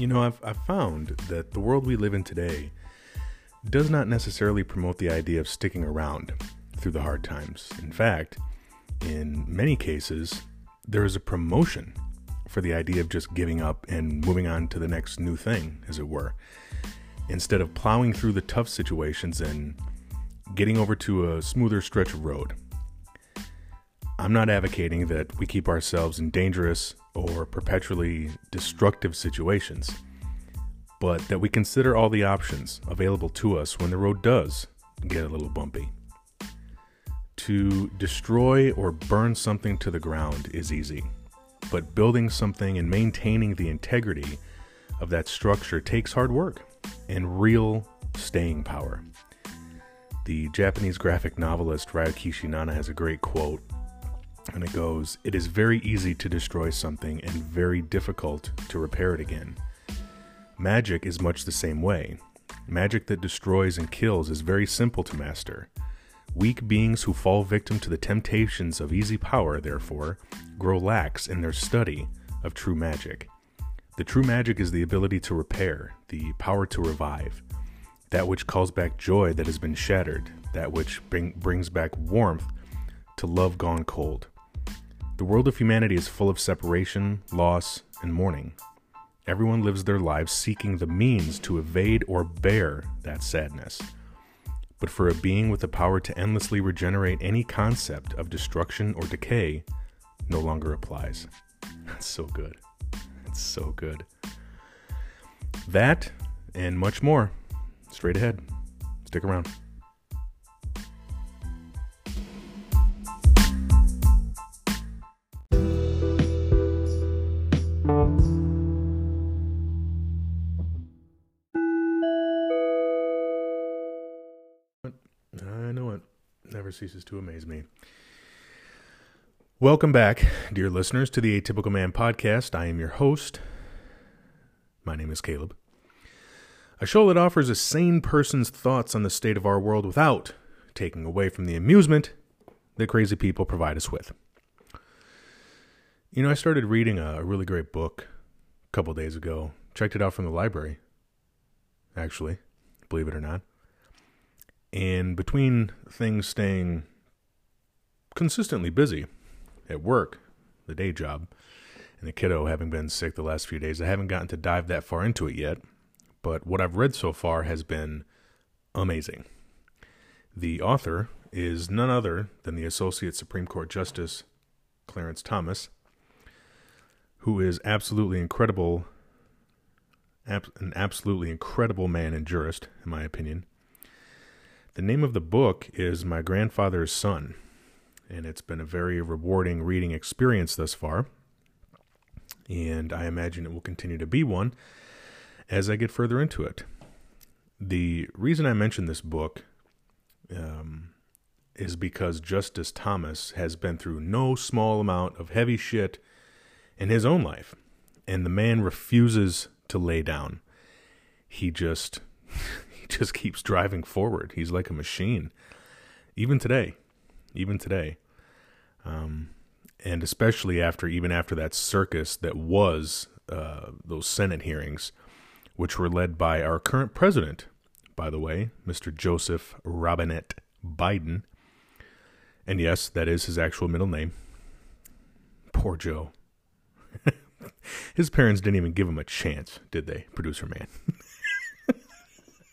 You know, I've, I've found that the world we live in today does not necessarily promote the idea of sticking around through the hard times. In fact, in many cases, there is a promotion for the idea of just giving up and moving on to the next new thing, as it were, instead of plowing through the tough situations and getting over to a smoother stretch of road. I'm not advocating that we keep ourselves in dangerous or perpetually destructive situations, but that we consider all the options available to us when the road does get a little bumpy. To destroy or burn something to the ground is easy, but building something and maintaining the integrity of that structure takes hard work and real staying power. The Japanese graphic novelist Ryukishi Nana has a great quote, and it goes It is very easy to destroy something and very difficult to repair it again. Magic is much the same way. Magic that destroys and kills is very simple to master. Weak beings who fall victim to the temptations of easy power, therefore, grow lax in their study of true magic. The true magic is the ability to repair, the power to revive, that which calls back joy that has been shattered, that which bring, brings back warmth to love gone cold. The world of humanity is full of separation, loss, and mourning. Everyone lives their lives seeking the means to evade or bear that sadness. But for a being with the power to endlessly regenerate any concept of destruction or decay, no longer applies. That's so good. That's so good. That and much more straight ahead. Stick around. Never ceases to amaze me. Welcome back, dear listeners, to the Atypical Man podcast. I am your host. My name is Caleb. A show that offers a sane person's thoughts on the state of our world without taking away from the amusement that crazy people provide us with. You know, I started reading a really great book a couple days ago. Checked it out from the library, actually, believe it or not. And between things staying consistently busy at work, the day job, and the kiddo having been sick the last few days, I haven't gotten to dive that far into it yet. But what I've read so far has been amazing. The author is none other than the Associate Supreme Court Justice Clarence Thomas, who is absolutely incredible, an absolutely incredible man and jurist, in my opinion. The name of the book is My Grandfather's Son, and it's been a very rewarding reading experience thus far. And I imagine it will continue to be one as I get further into it. The reason I mention this book um, is because Justice Thomas has been through no small amount of heavy shit in his own life, and the man refuses to lay down. He just just keeps driving forward. He's like a machine. Even today, even today, um, and especially after even after that circus that was uh, those Senate hearings which were led by our current president, by the way, Mr. Joseph Robinette Biden. And yes, that is his actual middle name. Poor Joe. his parents didn't even give him a chance, did they, producer man?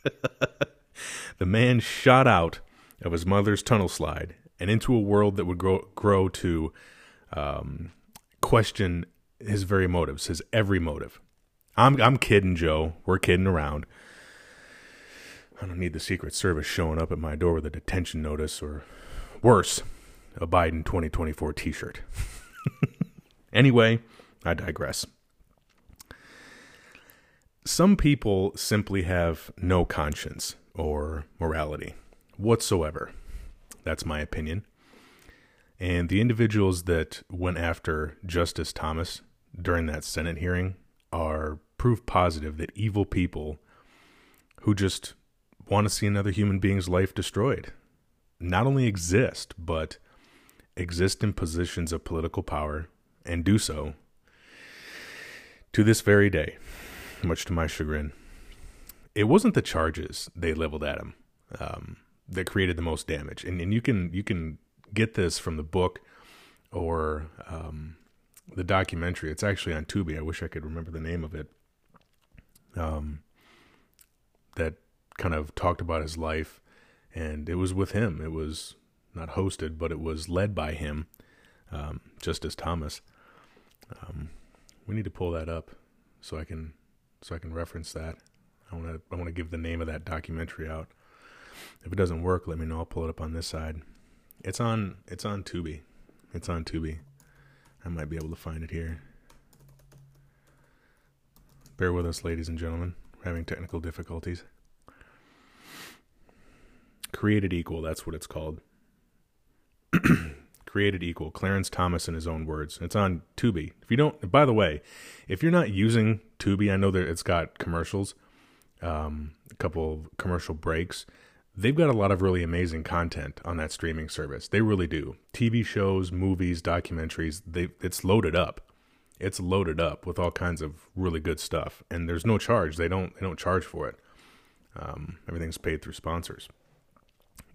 the man shot out of his mother's tunnel slide and into a world that would grow, grow to um, question his very motives, his every motive. I'm I'm kidding, Joe. We're kidding around. I don't need the Secret Service showing up at my door with a detention notice or worse, a Biden 2024 t-shirt. anyway, I digress. Some people simply have no conscience or morality whatsoever. That's my opinion. And the individuals that went after Justice Thomas during that Senate hearing are proof positive that evil people who just want to see another human being's life destroyed not only exist, but exist in positions of political power and do so to this very day. Much to my chagrin. It wasn't the charges they leveled at him um, that created the most damage, and and you can you can get this from the book or um, the documentary. It's actually on Tubi. I wish I could remember the name of it. Um, that kind of talked about his life, and it was with him. It was not hosted, but it was led by him, um, Justice Thomas. Um, we need to pull that up so I can so I can reference that. I want to I want to give the name of that documentary out. If it doesn't work, let me know. I'll pull it up on this side. It's on it's on Tubi. It's on Tubi. I might be able to find it here. Bear with us, ladies and gentlemen. We're having technical difficulties. Created Equal, that's what it's called. Created Equal. Clarence Thomas in his own words. It's on Tubi. If you don't, by the way, if you're not using Tubi, I know that it's got commercials, um, a couple of commercial breaks. They've got a lot of really amazing content on that streaming service. They really do. TV shows, movies, documentaries. They it's loaded up. It's loaded up with all kinds of really good stuff, and there's no charge. They don't they don't charge for it. Um, everything's paid through sponsors.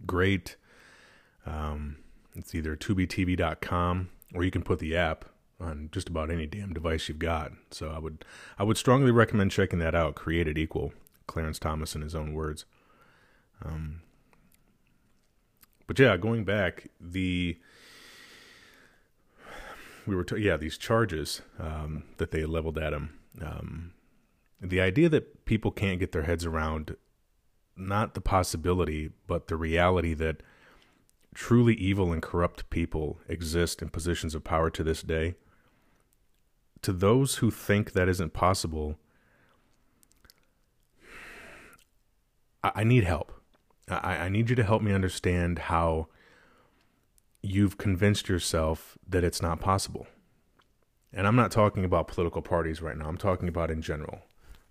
Great. Um, it's either tubitv.com or you can put the app on just about any damn device you've got. So I would I would strongly recommend checking that out. Created Equal, Clarence Thomas in his own words. Um, but yeah, going back, the we were t- yeah these charges um, that they leveled at him. Um, the idea that people can't get their heads around not the possibility, but the reality that truly evil and corrupt people exist in positions of power to this day. To those who think that isn't possible, I, I need help. I, I need you to help me understand how you've convinced yourself that it's not possible. And I'm not talking about political parties right now. I'm talking about in general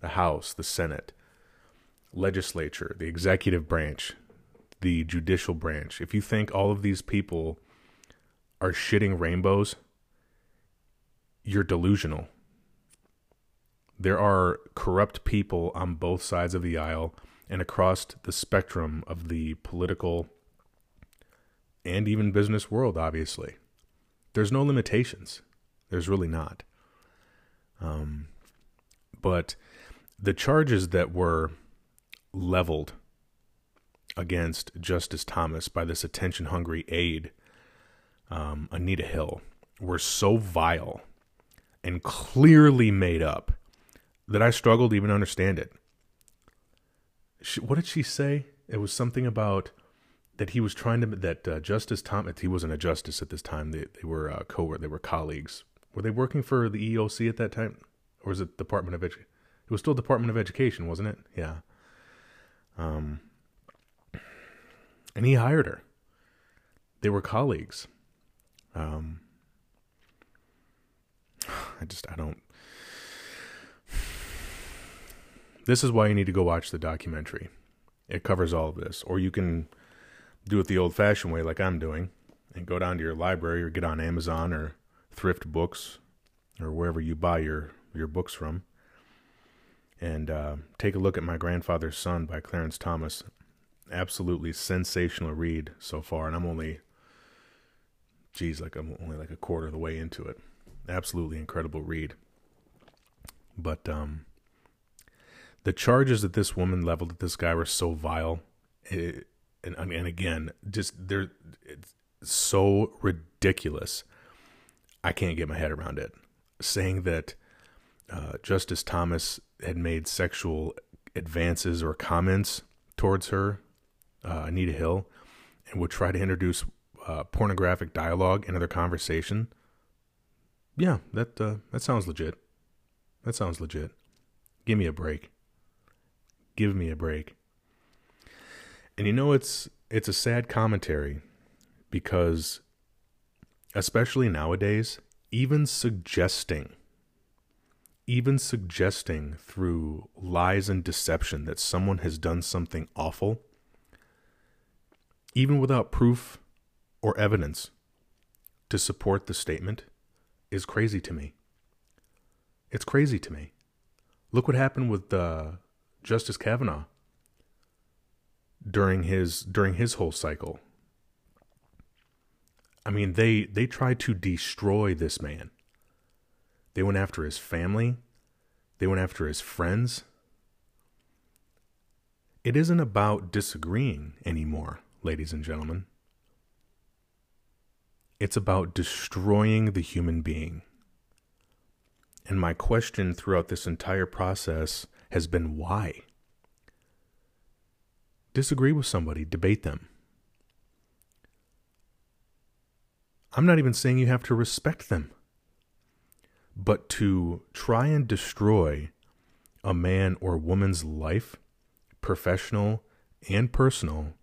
the House, the Senate, legislature, the executive branch, the judicial branch. If you think all of these people are shitting rainbows, you're delusional. There are corrupt people on both sides of the aisle and across the spectrum of the political and even business world, obviously. There's no limitations. There's really not. Um, but the charges that were leveled against Justice Thomas by this attention hungry aide, um, Anita Hill, were so vile and clearly made up that I struggled to even understand it. She, what did she say? It was something about that he was trying to that uh, Justice Thomas. He wasn't a justice at this time. They they were uh, co they were colleagues. Were they working for the EOC at that time, or was it Department of Education? It was still Department of Education, wasn't it? Yeah. Um, and he hired her. They were colleagues. Um, I just I don't. This is why you need to go watch the documentary. It covers all of this, or you can do it the old-fashioned way, like I'm doing, and go down to your library or get on Amazon or Thrift Books or wherever you buy your your books from and uh, take a look at My Grandfather's Son by Clarence Thomas. Absolutely sensational read so far, and I'm only, geez, like I'm only like a quarter of the way into it. Absolutely incredible read. But um, the charges that this woman leveled at this guy were so vile, it, and and again, just they're it's so ridiculous. I can't get my head around it. Saying that uh, Justice Thomas had made sexual advances or comments towards her, uh, Anita Hill, and would try to introduce uh, pornographic dialogue into their conversation. Yeah, that uh, that sounds legit. That sounds legit. Give me a break. Give me a break. And you know it's it's a sad commentary because especially nowadays, even suggesting even suggesting through lies and deception that someone has done something awful, even without proof or evidence to support the statement, is crazy to me. It's crazy to me. Look what happened with uh, Justice Kavanaugh during his during his whole cycle. I mean, they they tried to destroy this man. They went after his family. They went after his friends. It isn't about disagreeing anymore, ladies and gentlemen. It's about destroying the human being. And my question throughout this entire process has been why? Disagree with somebody, debate them. I'm not even saying you have to respect them, but to try and destroy a man or woman's life, professional and personal,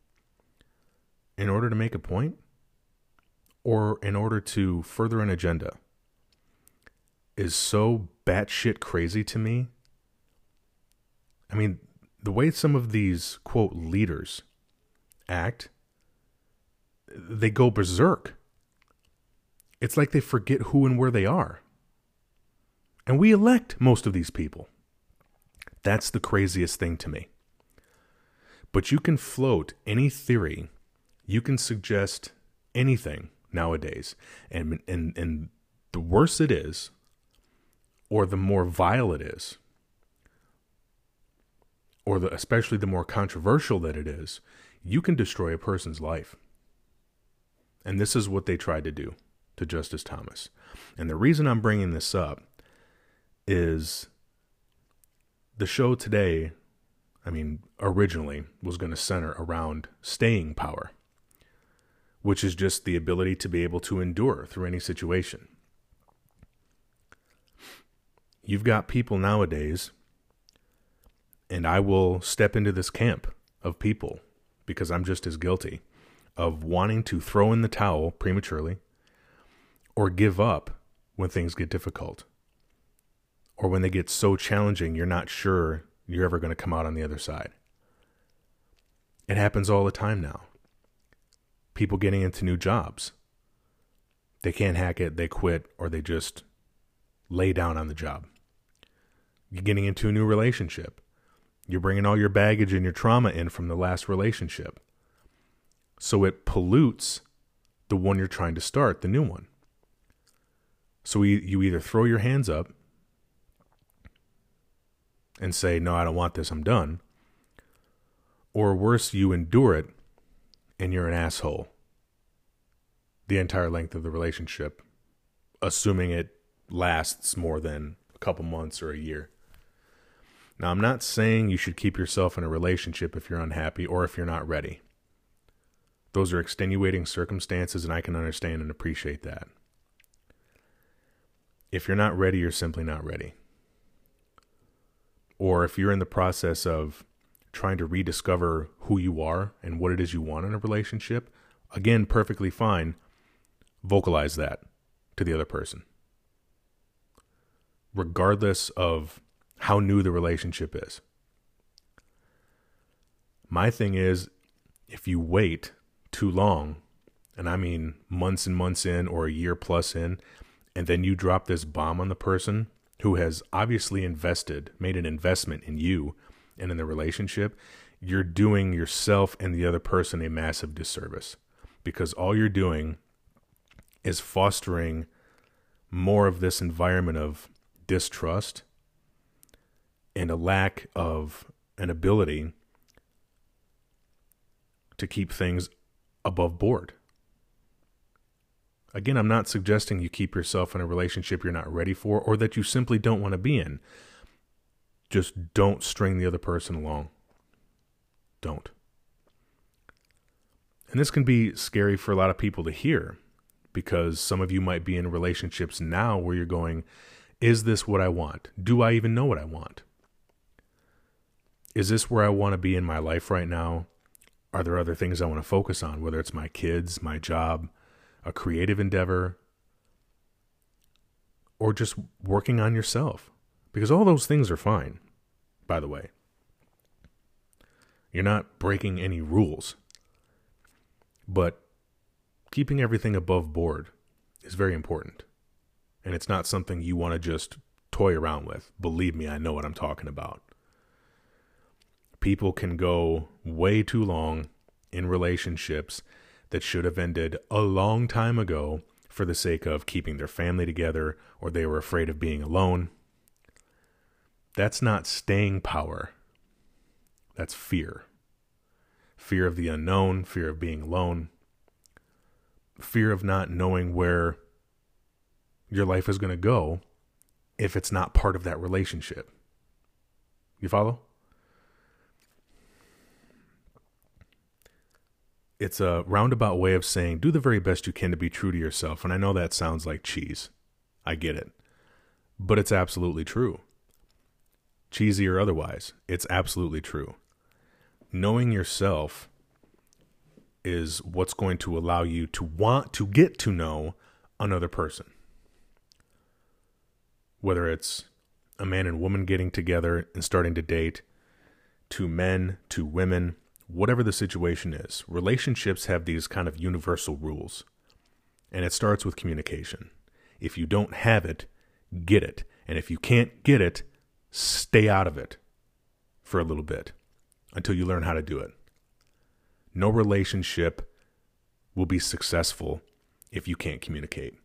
in order to make a point or in order to further an agenda is so batshit crazy to me. I mean, the way some of these quote leaders act, they go berserk. It's like they forget who and where they are. And we elect most of these people. That's the craziest thing to me. But you can float any theory, you can suggest anything nowadays. And and and the worse it is, or the more vile it is, or the, especially the more controversial that it is, you can destroy a person's life. And this is what they tried to do to Justice Thomas. And the reason I'm bringing this up is the show today, I mean, originally was going to center around staying power, which is just the ability to be able to endure through any situation. You've got people nowadays, and I will step into this camp of people because I'm just as guilty of wanting to throw in the towel prematurely or give up when things get difficult or when they get so challenging you're not sure you're ever going to come out on the other side. It happens all the time now. People getting into new jobs. They can't hack it, they quit, or they just lay down on the job. You're getting into a new relationship. You're bringing all your baggage and your trauma in from the last relationship. So it pollutes the one you're trying to start, the new one. So you either throw your hands up and say, No, I don't want this, I'm done. Or worse, you endure it and you're an asshole the entire length of the relationship, assuming it lasts more than a couple months or a year. Now, I'm not saying you should keep yourself in a relationship if you're unhappy or if you're not ready. Those are extenuating circumstances, and I can understand and appreciate that. If you're not ready, you're simply not ready. Or if you're in the process of trying to rediscover who you are and what it is you want in a relationship, again, perfectly fine. Vocalize that to the other person. Regardless of how new the relationship is. My thing is, if you wait too long, and I mean months and months in or a year plus in, and then you drop this bomb on the person who has obviously invested, made an investment in you and in the relationship, you're doing yourself and the other person a massive disservice because all you're doing is fostering more of this environment of distrust and a lack of an ability to keep things above board. Again, I'm not suggesting you keep yourself in a relationship you're not ready for or that you simply don't want to be in. Just don't string the other person along. Don't. And this can be scary for a lot of people to hear because some of you might be in relationships now where you're going, Is this what I want? Do I even know what I want? is this where I want to be in my life right now? Are there other things I want to focus on, whether it's my kids, my job, a creative endeavor, or just working on yourself? Because all those things are fine, by the way. You're not breaking any rules. But keeping everything above board is very important. And it's not something you want to just toy around with. Believe me, I know what I'm talking about. People can go way too long in relationships that should have ended a long time ago for the sake of keeping their family together or they were afraid of being alone. That's not staying power. That's fear. Fear of the unknown, fear of being alone, fear of not knowing where your life is going to go if it's not part of that relationship. You follow? It's a roundabout way of saying do the very best you can to be true to yourself. And I know that sounds like cheese. I get it. But it's absolutely true. Cheesy or otherwise, it's absolutely true. Knowing yourself is what's going to allow you to want to get to know another person whether it's a man and woman getting together and starting to date, to men, to women, whatever the situation is, relationships have these kind of universal rules. And it starts with communication. If you don't have it, get it. And if you can't get it, stay out of it for a little bit until you learn how to do it. No relationship will be successful if you can't communicate.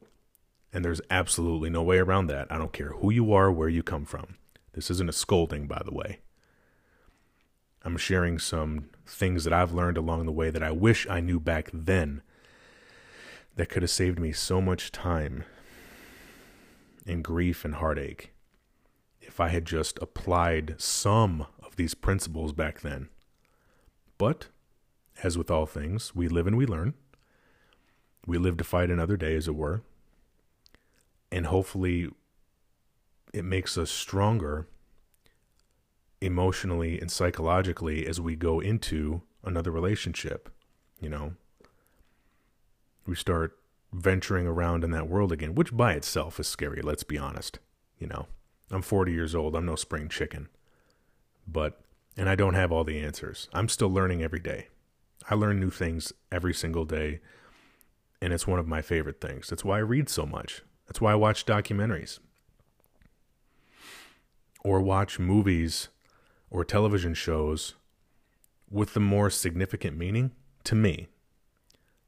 And there's absolutely no way around that. I don't care who you are, where you come from. This isn't a scolding, by the way. I'm sharing some things that I've learned along the way that I wish I knew back then that could have saved me so much time and grief and heartache if I had just applied some of these principles back then. But, as with all things, we live and we learn. We live to fight another day, as it were and hopefully it makes us stronger emotionally and psychologically as we go into another relationship you know we start venturing around in that world again which by itself is scary let's be honest you know i'm 40 years old. I'm no spring chicken. But and i don't have all the answers. I'm still learning every day. I learn new things every single day and it's one of my favorite things. That's why i read so much. That's why I watch documentaries. Or watch movies or television shows with the more significant meaning to me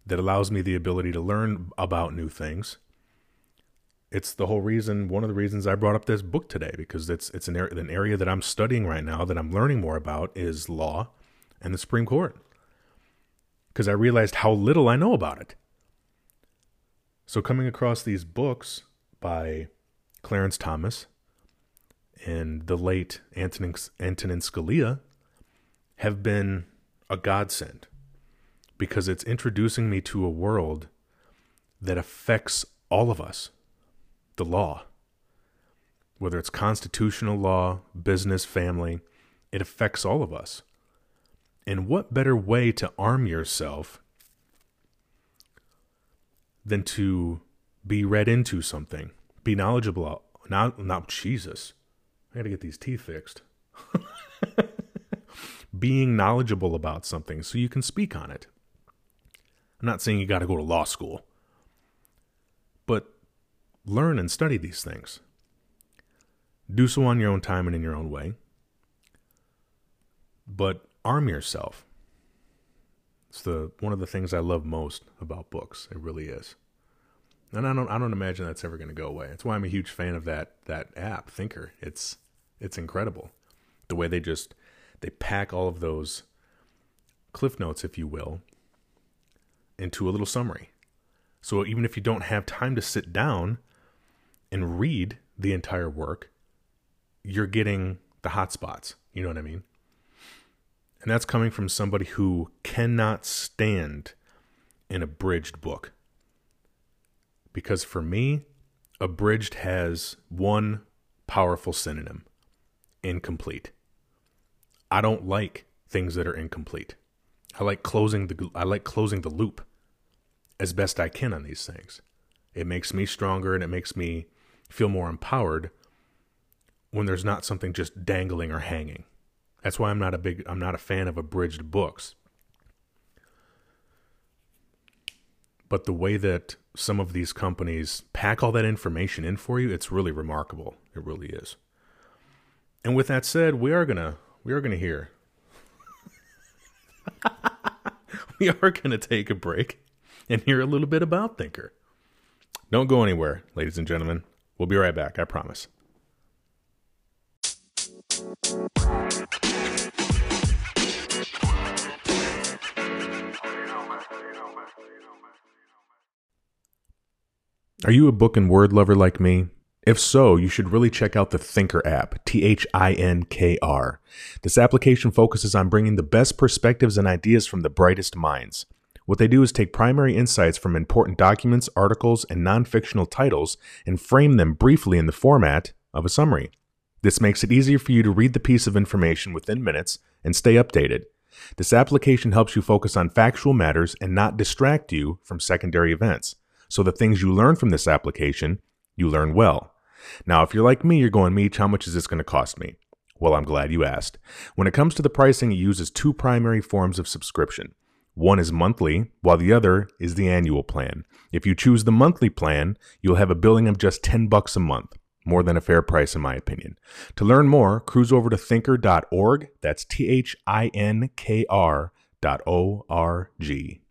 that allows me the ability to learn about new things. It's the whole reason, one of the reasons I brought up this book today, because it's it's an, an area that I'm studying right now that I'm learning more about is law and the Supreme Court. Because I realized how little I know about it. So coming across these books by Clarence Thomas and the late Antonin, Antonin Scalia have been a godsend because it's introducing me to a world that affects all of us the law whether it's constitutional law business family it affects all of us and what better way to arm yourself than to be read into something, be knowledgeable. Not, not Jesus. I got to get these teeth fixed. Being knowledgeable about something so you can speak on it. I'm not saying you got to go to law school, learn and study these things. Do so on your own time and in your own way. But arm yourself it's the one of the things I love most about books. It really is. And I don't I don't imagine that's ever going to go away. That's why I'm a huge fan of that that app, Thinkr. It's it's incredible. The way they just they pack all of those cliff notes, if you will, into a little summary. So even if you don't have time to sit down and read the entire work, you're getting the hot spots. You know what I mean? And that's coming from somebody who cannot stand an abridged book. Because for me, abridged has one powerful synonym incomplete. I don't like things that are incomplete. I like closing the I like closing the loop as best I can on these things. It makes me stronger and it makes me feel more empowered when there's not something just dangling or hanging. That's why I'm not a big I'm not a fan of abridged books. But the way that some of these companies pack all that information in for you, it's really remarkable. It really is. And with that said, we are gonna we are gonna hear. we are gonna take a break and hear a little bit about Thinkr. Don't go anywhere, ladies and gentlemen. We'll be right back, I promise. Are you a book and word lover like me? If so, you should really check out the Thinkr app, T H I N K R. This application focuses on bringing the best perspectives and ideas from the brightest minds. What they do is take primary insights from important documents, articles, and non fictional titles and frame them briefly in the format of a summary. This makes it easier for you to read the piece of information within minutes and stay updated. This application helps you focus on factual matters and not distract you from secondary events. So the things you learn from this application, you learn well. Now, if you're like me, you're going, Meech, how much is this going to cost me? Well, I'm glad you asked. When it comes to the pricing, it uses two primary forms of subscription. One is monthly, while the other is the annual plan. If you choose the monthly plan, you'll have a billing of just 10 bucks a month. More than a fair price, in my opinion. To learn more, cruise over to thinkr.org. That's T H I N K R dot O R G.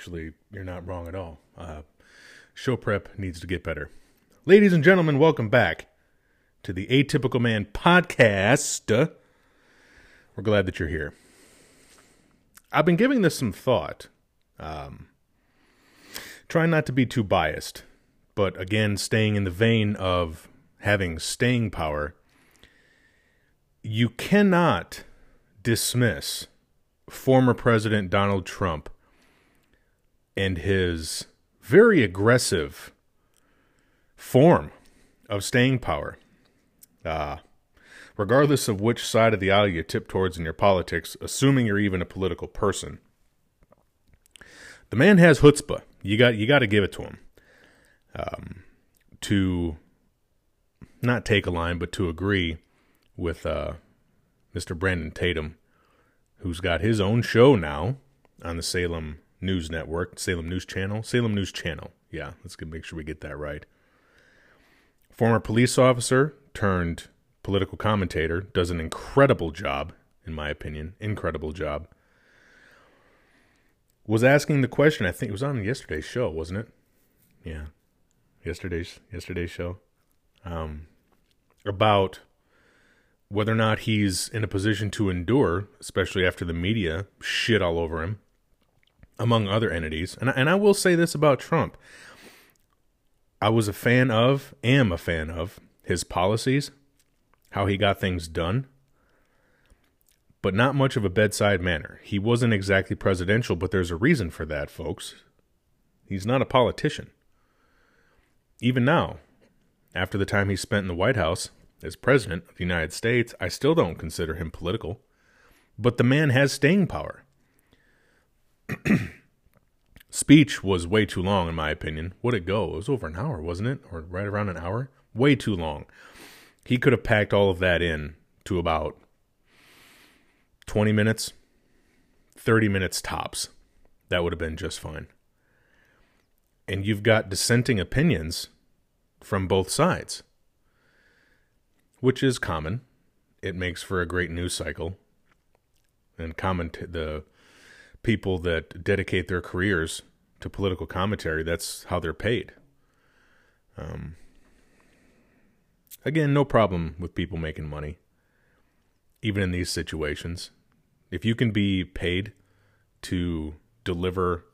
Actually, you're not wrong at all. Uh, show prep needs to get better. Ladies and gentlemen, welcome back to the Atypical Man podcast. We're glad that you're here. I've been giving this some thought. Um, trying not to be too biased, but again, staying in the vein of having staying power, you cannot dismiss former President Donald Trump and his very aggressive form of staying power. Uh, regardless of which side of the aisle you tip towards in your politics, assuming you're even a political person, the man has chutzpah. You got you got to give it to him. Um, to not take a line, but to agree with uh, Mr. Brandon Tatum, who's got his own show now on the Salem News Network, Salem News Channel, Salem News Channel. Yeah, let's make sure we get that right. Former police officer turned political commentator does an incredible job, in my opinion. Incredible job. Was asking the question. I think it was on yesterday's show, wasn't it? Yeah, yesterday's yesterday's show. Um, about whether or not he's in a position to endure, especially after the media shit all over him among other entities. And and I will say this about Trump. I was a fan of, am a fan of his policies, how he got things done, but not much of a bedside manner. He wasn't exactly presidential, but there's a reason for that, folks. He's not a politician. Even now, after the time he spent in the White House as president of the United States, I still don't consider him political. But the man has staying power. Speech was way too long, in my opinion. Would it go? It was over an hour, wasn't it? Or right around an hour? Way too long. He could have packed all of that in to about 20 minutes, 30 minutes tops. That would have been just fine. And you've got dissenting opinions from both sides, which is common. It makes for a great news cycle. And comment the people that dedicate their careers to political commentary, that's how they're paid. Um, again, no problem with people making money, even in these situations. If you can be paid to deliver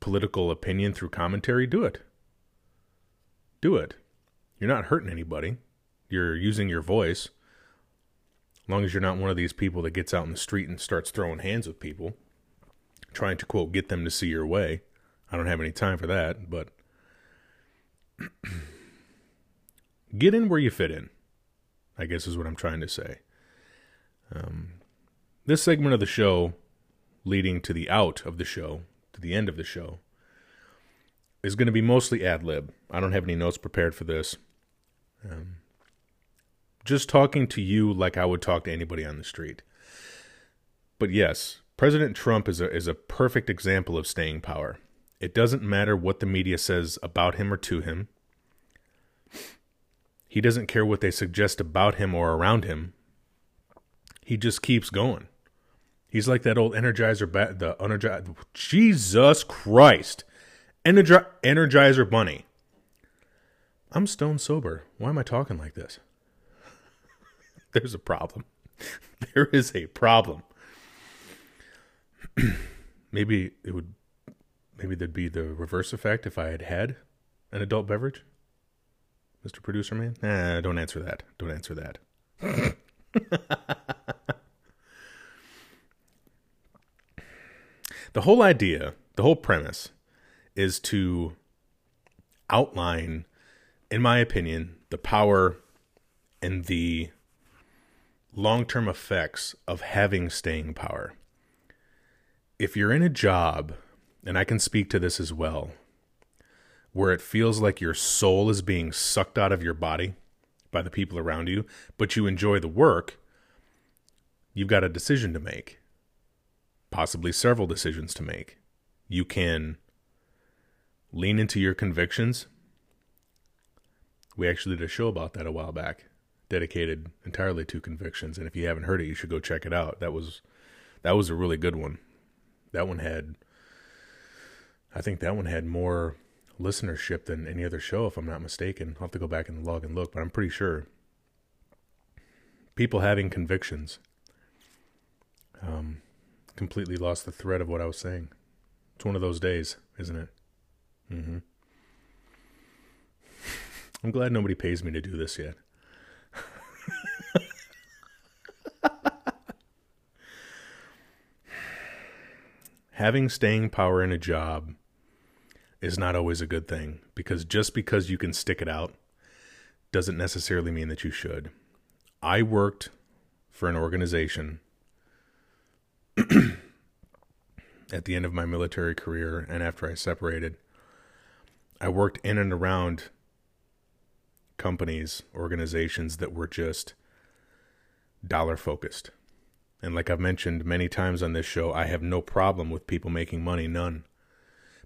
political opinion through commentary, do it. Do it. You're not hurting anybody. You're using your voice. As long as you're not one of these people that gets out in the street and starts throwing hands with people trying to quote get them to see your way. I don't have any time for that, but get in where you fit in. I guess is what I'm trying to say. Um, this segment of the show, leading to the out of the show, to the end of the show, is going to be mostly ad lib. I don't have any notes prepared for this. Um, just talking to you like I would talk to anybody on the street. But yes, President Trump is a is a perfect example of staying power. It doesn't matter what the media says about him or to him. He doesn't care what they suggest about him or around him. He just keeps going. He's like that old Energizer, ba- the Energizer. Jesus Christ, Energi- Energizer Bunny. I'm stone sober. Why am I talking like this? There's a problem. there is a problem. maybe it would maybe there'd be the reverse effect if I had had an adult beverage. Mr. Producer Man? Nah, don't answer that. Don't answer that. the whole idea, the whole premise is to outline, in my opinion, the power and the long term effects of having staying power if you're in a job, and I can speak to this as well, where it feels like your soul is being sucked out of your body by the people around you, but you enjoy the work, you've got a decision to make, possibly several decisions to make. You can lean into your convictions. We actually did a show about that a while back, dedicated entirely to convictions. And if you haven't heard it, you should go check it out. That was that was a really good one. That one had, I think that one had more listenership than any other show, if I'm not mistaken. I'll have to go back and log and look, but I'm pretty sure. People having convictions. Um, completely lost the thread of what I was saying. It's one of those days, isn't it? Mm-hmm. I'm glad nobody pays me to do this yet. Having staying power in a job is not always a good thing because just because you can stick it out doesn't necessarily mean that you should. I worked for an organization at the end of my military career and after I separated. I worked in and around companies, organizations that were just dollar focused. And like I've mentioned many times on this show, I have no problem with people making money, none.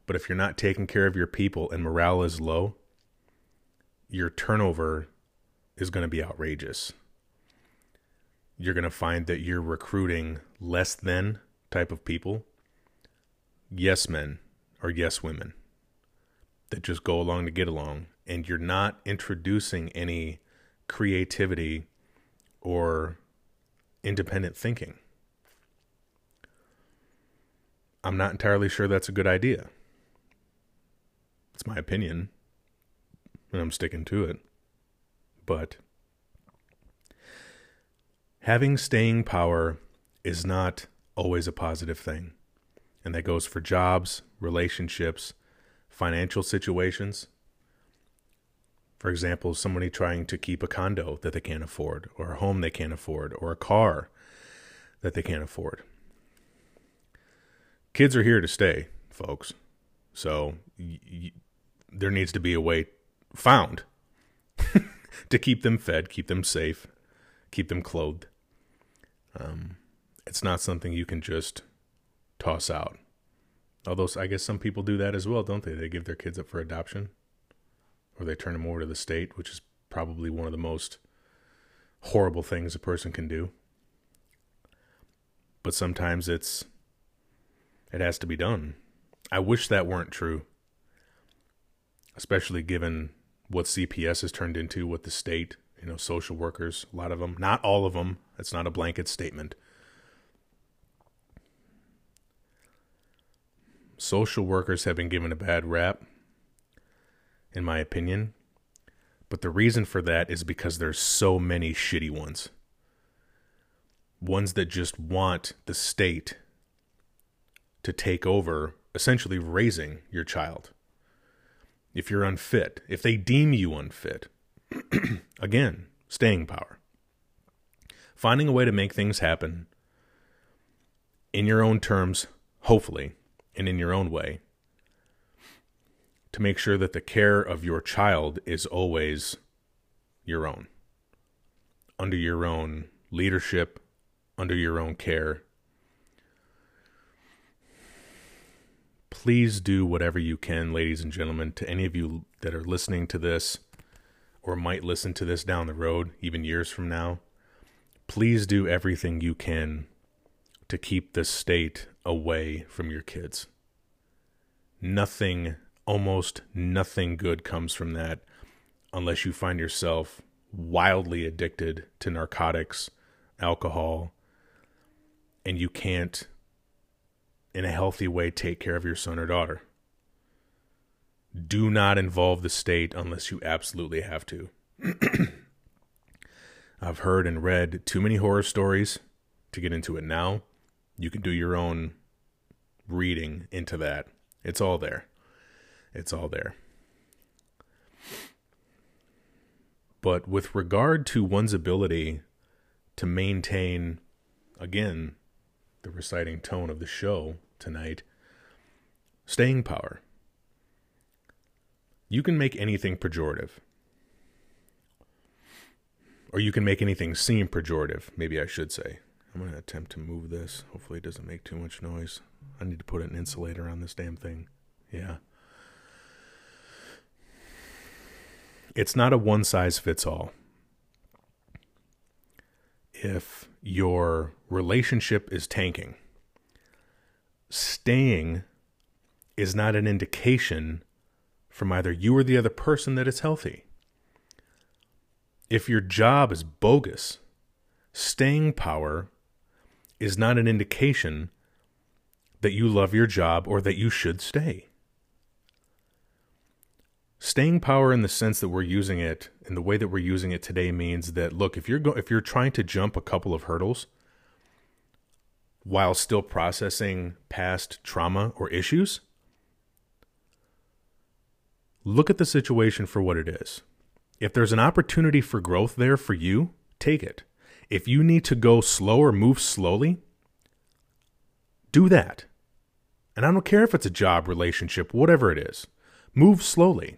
But if you're not taking care of your people and morale is low, your turnover is going to be outrageous. You're going to find that you're recruiting less than type of people, yes men or yes women that just go along to get along, and you're not introducing any creativity or independent thinking. I'm not entirely sure that's a good idea. It's my opinion, and I'm sticking to it. But having staying power is not always a positive thing. And that goes for jobs, relationships, financial situations, for example, somebody trying to keep a condo that they can't afford, or a home they can't afford, or a car that they can't afford. Kids are here to stay, folks. So y- y- there needs to be a way found to keep them fed, keep them safe, keep them clothed. Um, it's not something you can just toss out. Although I guess some people do that as well, don't they? They give their kids up for adoption or they turn them over to the state, which is probably one of the most horrible things a person can do. But sometimes it's it has to be done. I wish that weren't true. Especially given what CPS has turned into with the state, you know, social workers, a lot of them, not all of them. That's not a blanket statement. Social workers have been given a bad rap in my opinion. But the reason for that is because there's so many shitty ones. Ones that just want the state to take over, essentially raising your child. If you're unfit, if they deem you unfit, again, staying power. Finding a way to make things happen in your own terms, hopefully, and in your own way, to make sure that the care of your child is always your own. under your own leadership, under your own care. Please do whatever you can, ladies and gentlemen, to any of you that are listening to this or might listen to this down the road, even years from now. Please do everything you can to keep the state away from your kids. Nothing, almost nothing good comes from that unless you find yourself wildly addicted to narcotics, alcohol, and you can't, in a healthy way, take care of your son or daughter. Do not involve the state unless you absolutely have to. I've heard and read too many horror stories to get into it now. You can do your own reading into that. It's all there. It's all there. But with regard to one's ability to maintain, again, the reciting tone of the show tonight, staying power, you can make anything pejorative. Or you can make anything seem pejorative, maybe I should say. I'm going to attempt to move this. Hopefully, it doesn't make too much noise. I need to put an insulator on this damn thing. Yeah. It's not a one size fits all. If your relationship is tanking, staying is not an indication from either you or the other person that it's healthy. If your job is bogus, staying power is not an indication that you love your job or that you should stay staying power in the sense that we're using it and the way that we're using it today means that look if you're go- if you're trying to jump a couple of hurdles while still processing past trauma or issues look at the situation for what it is. If there's an opportunity for growth there for you take it. If you need to go slow or move slowly do that. And i don't care if it's a job relationship whatever it is. Move slowly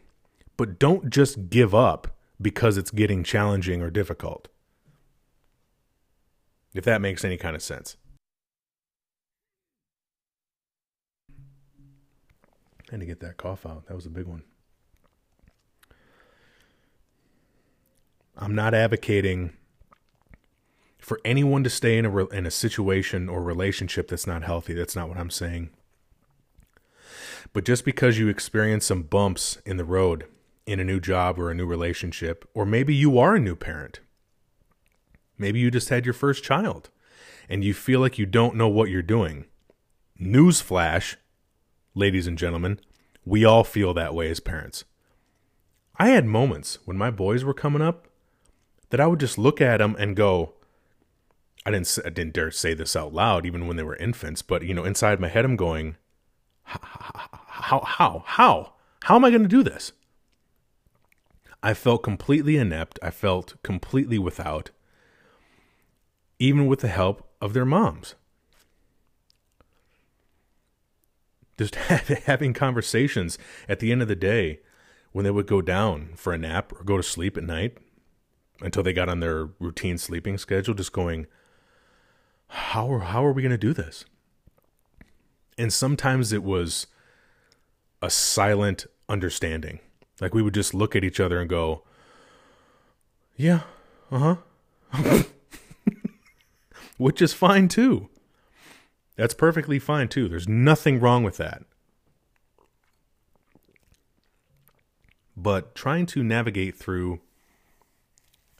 but don't just give up because it's getting challenging or difficult. If that makes any kind of sense. And to get that cough out. That was a big one. I'm not advocating for anyone to stay in a in a situation or relationship that's not healthy. That's not what I'm saying. But just because you experience some bumps in the road in a new job or a new relationship, or maybe you are a new parent. Maybe you just had your first child and you feel like you don't know what you're doing. Newsflash, ladies and gentlemen, we all feel that way as parents. I had moments when my boys were coming up that I would just look at them and go, I didn't, I didn't dare say this out loud, even when they were infants, but you know, inside my head, I'm going, how, how, how, how how am I going to do this? I felt completely inept. I felt completely without, even with the help of their moms. Just having conversations at the end of the day when they would go down for a nap or go to sleep at night until they got on their routine sleeping schedule, just going, how are, how are we going to do this? And sometimes it was a silent understanding like we would just look at each other and go, "Yeah, uh huh," which is fine too. That's perfectly fine too. There's nothing wrong with that. But trying to navigate through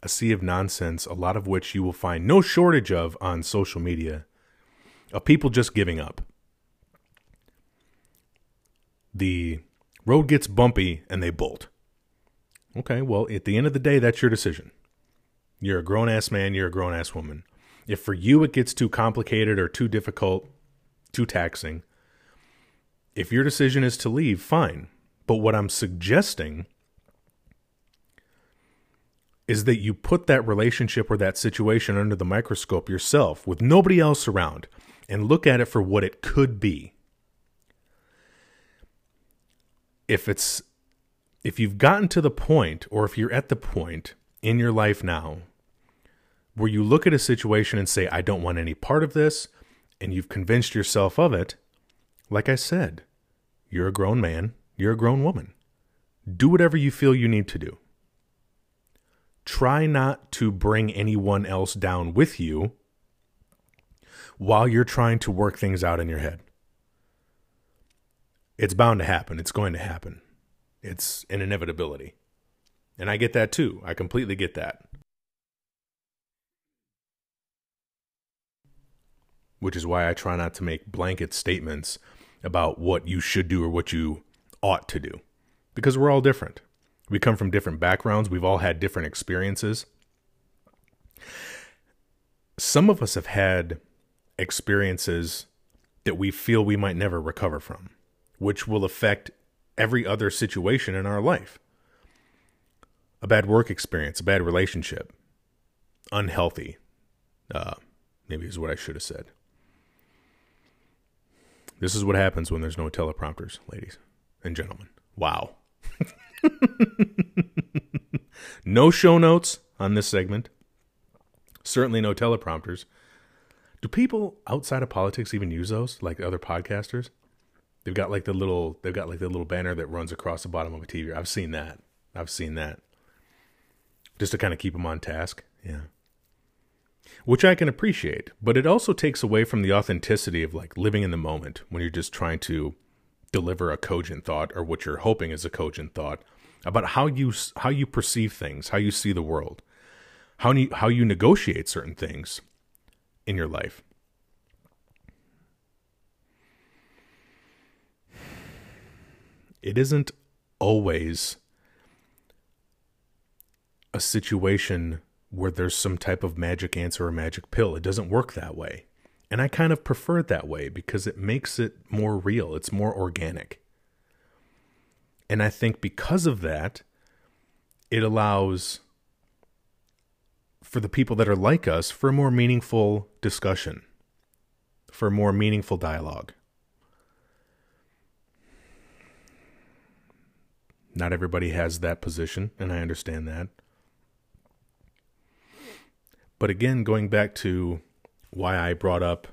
a sea of nonsense, a lot of which you will find no shortage of on social media, of people just giving up. The Road gets bumpy and they bolt. Okay, well, at the end of the day, that's your decision. You're a grown ass man, you're a grown ass woman. If for you it gets too complicated or too difficult, too taxing, if your decision is to leave, fine. But what I'm suggesting is that you put that relationship or that situation under the microscope yourself with nobody else around and look at it for what it could be if it's if you've gotten to the point or if you're at the point in your life now where you look at a situation and say, I don't want any part of this, and you've convinced yourself of it, like I said, you're a grown man, you're a grown woman. Do whatever you feel you need to do. Try not to bring anyone else down with you while you're trying to work things out in your head. It's bound to happen. It's going to happen. It's an inevitability. And I get that too. I completely get that. Which is why I try not to make blanket statements about what you should do or what you ought to do. Because we're all different. We come from different backgrounds, we've all had different experiences. Some of us have had experiences that we feel we might never recover from, which will affect every other situation in our life. A bad work experience, a bad relationship, unhealthy, uh, maybe is what I should have said. This is what happens when there's no teleprompters, ladies and gentlemen. Wow. no show notes on this segment. Certainly no teleprompters. Do people outside of politics even use those like other podcasters? They've got like the little they've got like the little banner that runs across the bottom of a TV. I've seen that. I've seen that. Just to kind of keep them on task. Yeah. Which I can appreciate, but it also takes away from the authenticity of like living in the moment when you're just trying to deliver a cogent thought or what you're hoping is a cogent thought about how you how you perceive things, how you see the world, how you how you negotiate certain things in your life. It isn't always a situation where there's some type of magic answer or magic pill. It doesn't work that way. And I kind of prefer it that way because it makes it more real, it's more organic. And I think because of that, it allows for the people that are like us for a more meaningful discussion, for a more meaningful dialogue. Not everybody has that position, and I understand that. But again, going back to why I brought up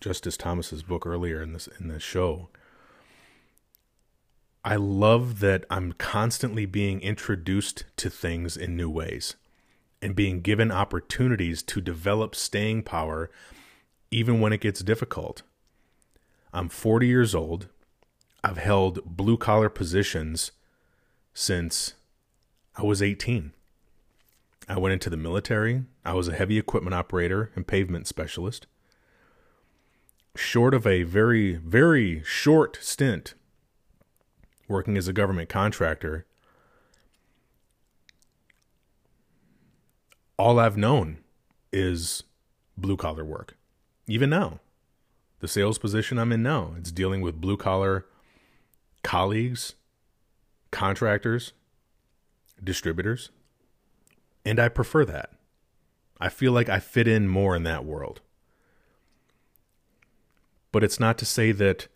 Justice Thomas's book earlier in this in this show, I love that I'm constantly being introduced to things in new ways and being given opportunities to develop staying power even when it gets difficult. I'm 40 years old. I've held blue collar positions since I was 18. I went into the military. I was a heavy equipment operator and pavement specialist. Short of a very, very short stint working as a government contractor, all I've known is blue collar work. Even now, the sales position I'm in now, it's dealing with blue collar colleagues, contractors, distributors. And I prefer that. I feel like I fit in more in that world. But it's not to say that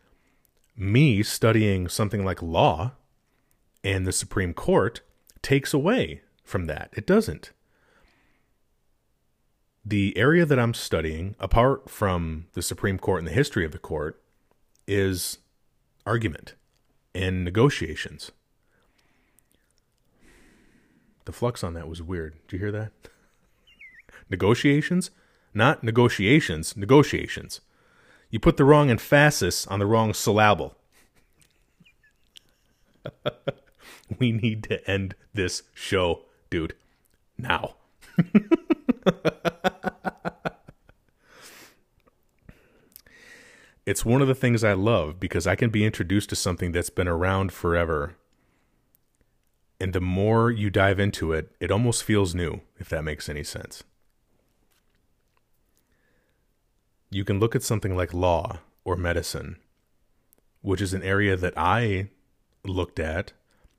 me studying something like law and the Supreme Court takes away from that. It doesn't. The area that I'm studying, apart from the Supreme Court and the history of the court, is argument and negotiations. The flux on that was weird. Did you hear that? negotiations? Not negotiations, negotiations. You put the wrong emphasis on the wrong syllable. we need to end this show, dude. Now. it's one of the things I love because I can be introduced to something that's been around forever. And the more you dive into it, it almost feels new, if that makes any sense. you can look at something like law or medicine, which is an area that I looked at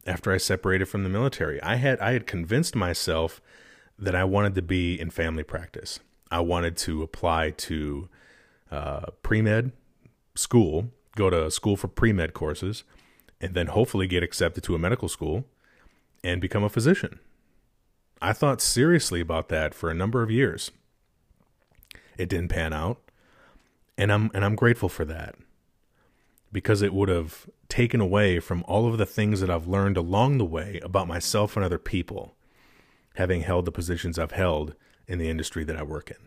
after I separated from the military. I had I had convinced myself that I wanted to be in family practice. I wanted to apply to uh, pre med school, go to school for pre med courses, and then hopefully get accepted to a medical school and become a physician. I thought seriously about that for a number of years it didn't pan out. And I'm and I'm grateful for that. Because it would have taken away from all of the things that I've learned along the way about myself and other people, having held the positions I've held in the industry that I work in.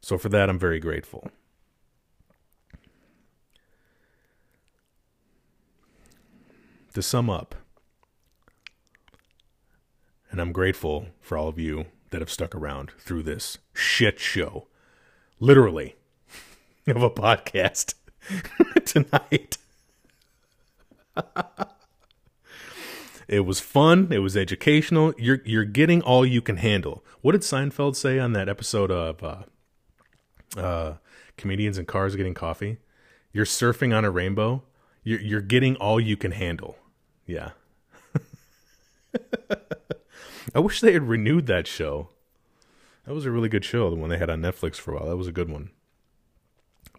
So for that I'm very grateful. To sum up, and I'm grateful for all of you that have stuck around through this shit show, literally, of a podcast tonight. it was fun. It was educational. You're you're getting all you can handle. What did Seinfeld say on that episode of uh, uh, comedians in cars getting coffee? You're surfing on a rainbow. You're you're getting all you can handle. Yeah. I wish they had renewed that show. That was a really good show, the one they had on Netflix for a while. That was a good one.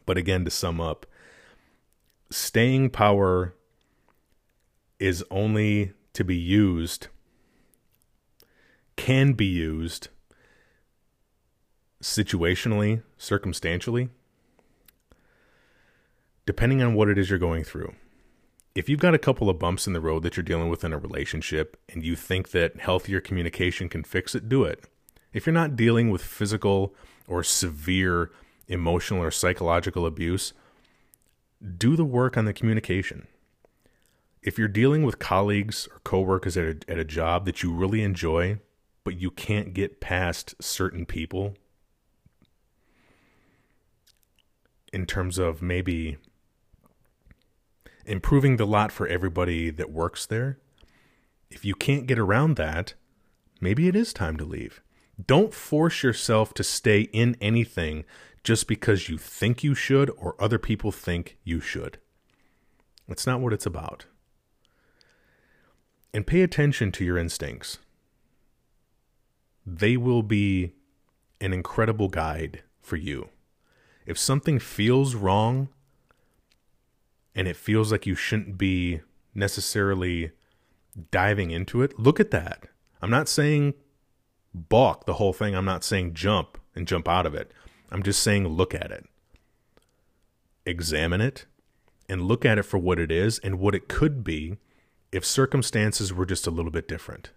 But again, to sum up, staying power is only to be used, can be used situationally, circumstantially, depending on what it is you're going through if you've got a couple of bumps in the road that you're dealing with in a relationship and you think that healthier communication can fix it, do it. If you're not dealing with physical or severe emotional or psychological abuse, do the work on the communication. If you're dealing with colleagues or coworkers at a, at a job that you really enjoy, but you can't get past certain people in terms of maybe improving the lot for everybody that works there. If you can't get around that, maybe it is time to leave. Don't force yourself to stay in anything just because you think you should or other people think you should. That's not what it's about. And pay attention to your instincts. They will be an incredible guide for you. If something feels wrong, and it feels like you shouldn't be necessarily diving into it, look at that. I'm not saying balk the whole thing. I'm not saying jump and jump out of it. I'm just saying look at it. Examine it and look at it for what it is and what it could be if circumstances were just a little bit different.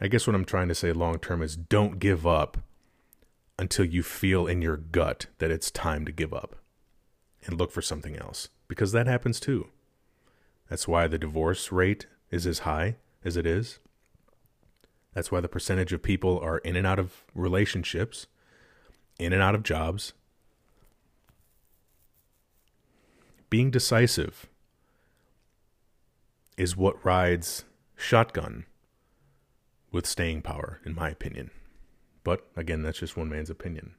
I guess what I'm trying to say long term is don't give up until you feel in your gut that it's time to give up and look for something else because that happens too. That's why the divorce rate is as high as it is. That's why the percentage of people are in and out of relationships, in and out of jobs. Being decisive is what rides shotgun with staying power, in my opinion. But again, that's just one man's opinion.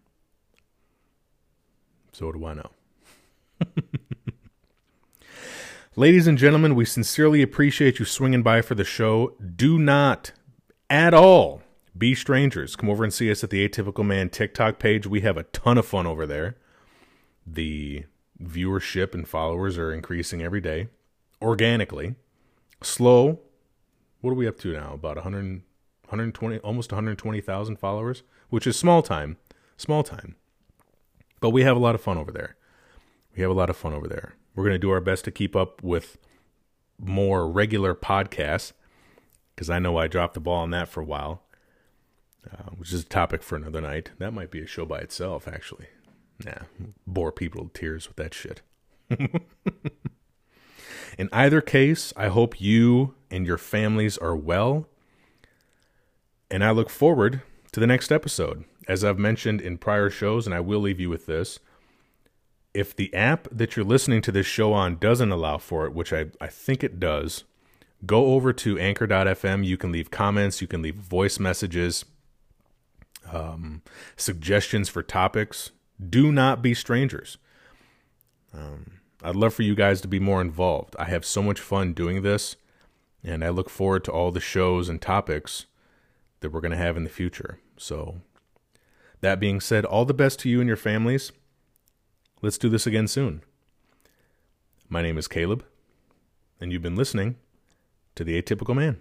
So, do I know? Ladies and gentlemen, we sincerely appreciate you swinging by for the show. Do not at all be strangers. Come over and see us at the Atypical Man TikTok page. We have a ton of fun over there. The viewership and followers are increasing every day organically. Slow. What are we up to now? About 100, 120, almost 120,000 followers, which is small time. Small time. But we have a lot of fun over there. We have a lot of fun over there. We're going to do our best to keep up with more regular podcasts because I know I dropped the ball on that for a while, uh, which is a topic for another night. That might be a show by itself, actually. Nah, bore people to tears with that shit. In either case, I hope you and your families are well. And I look forward to the next episode. As I've mentioned in prior shows, and I will leave you with this if the app that you're listening to this show on doesn't allow for it, which I, I think it does, go over to anchor.fm. You can leave comments, you can leave voice messages, um, suggestions for topics. Do not be strangers. Um, I'd love for you guys to be more involved. I have so much fun doing this, and I look forward to all the shows and topics that we're going to have in the future. So, that being said, all the best to you and your families. Let's do this again soon. My name is Caleb, and you've been listening to The Atypical Man.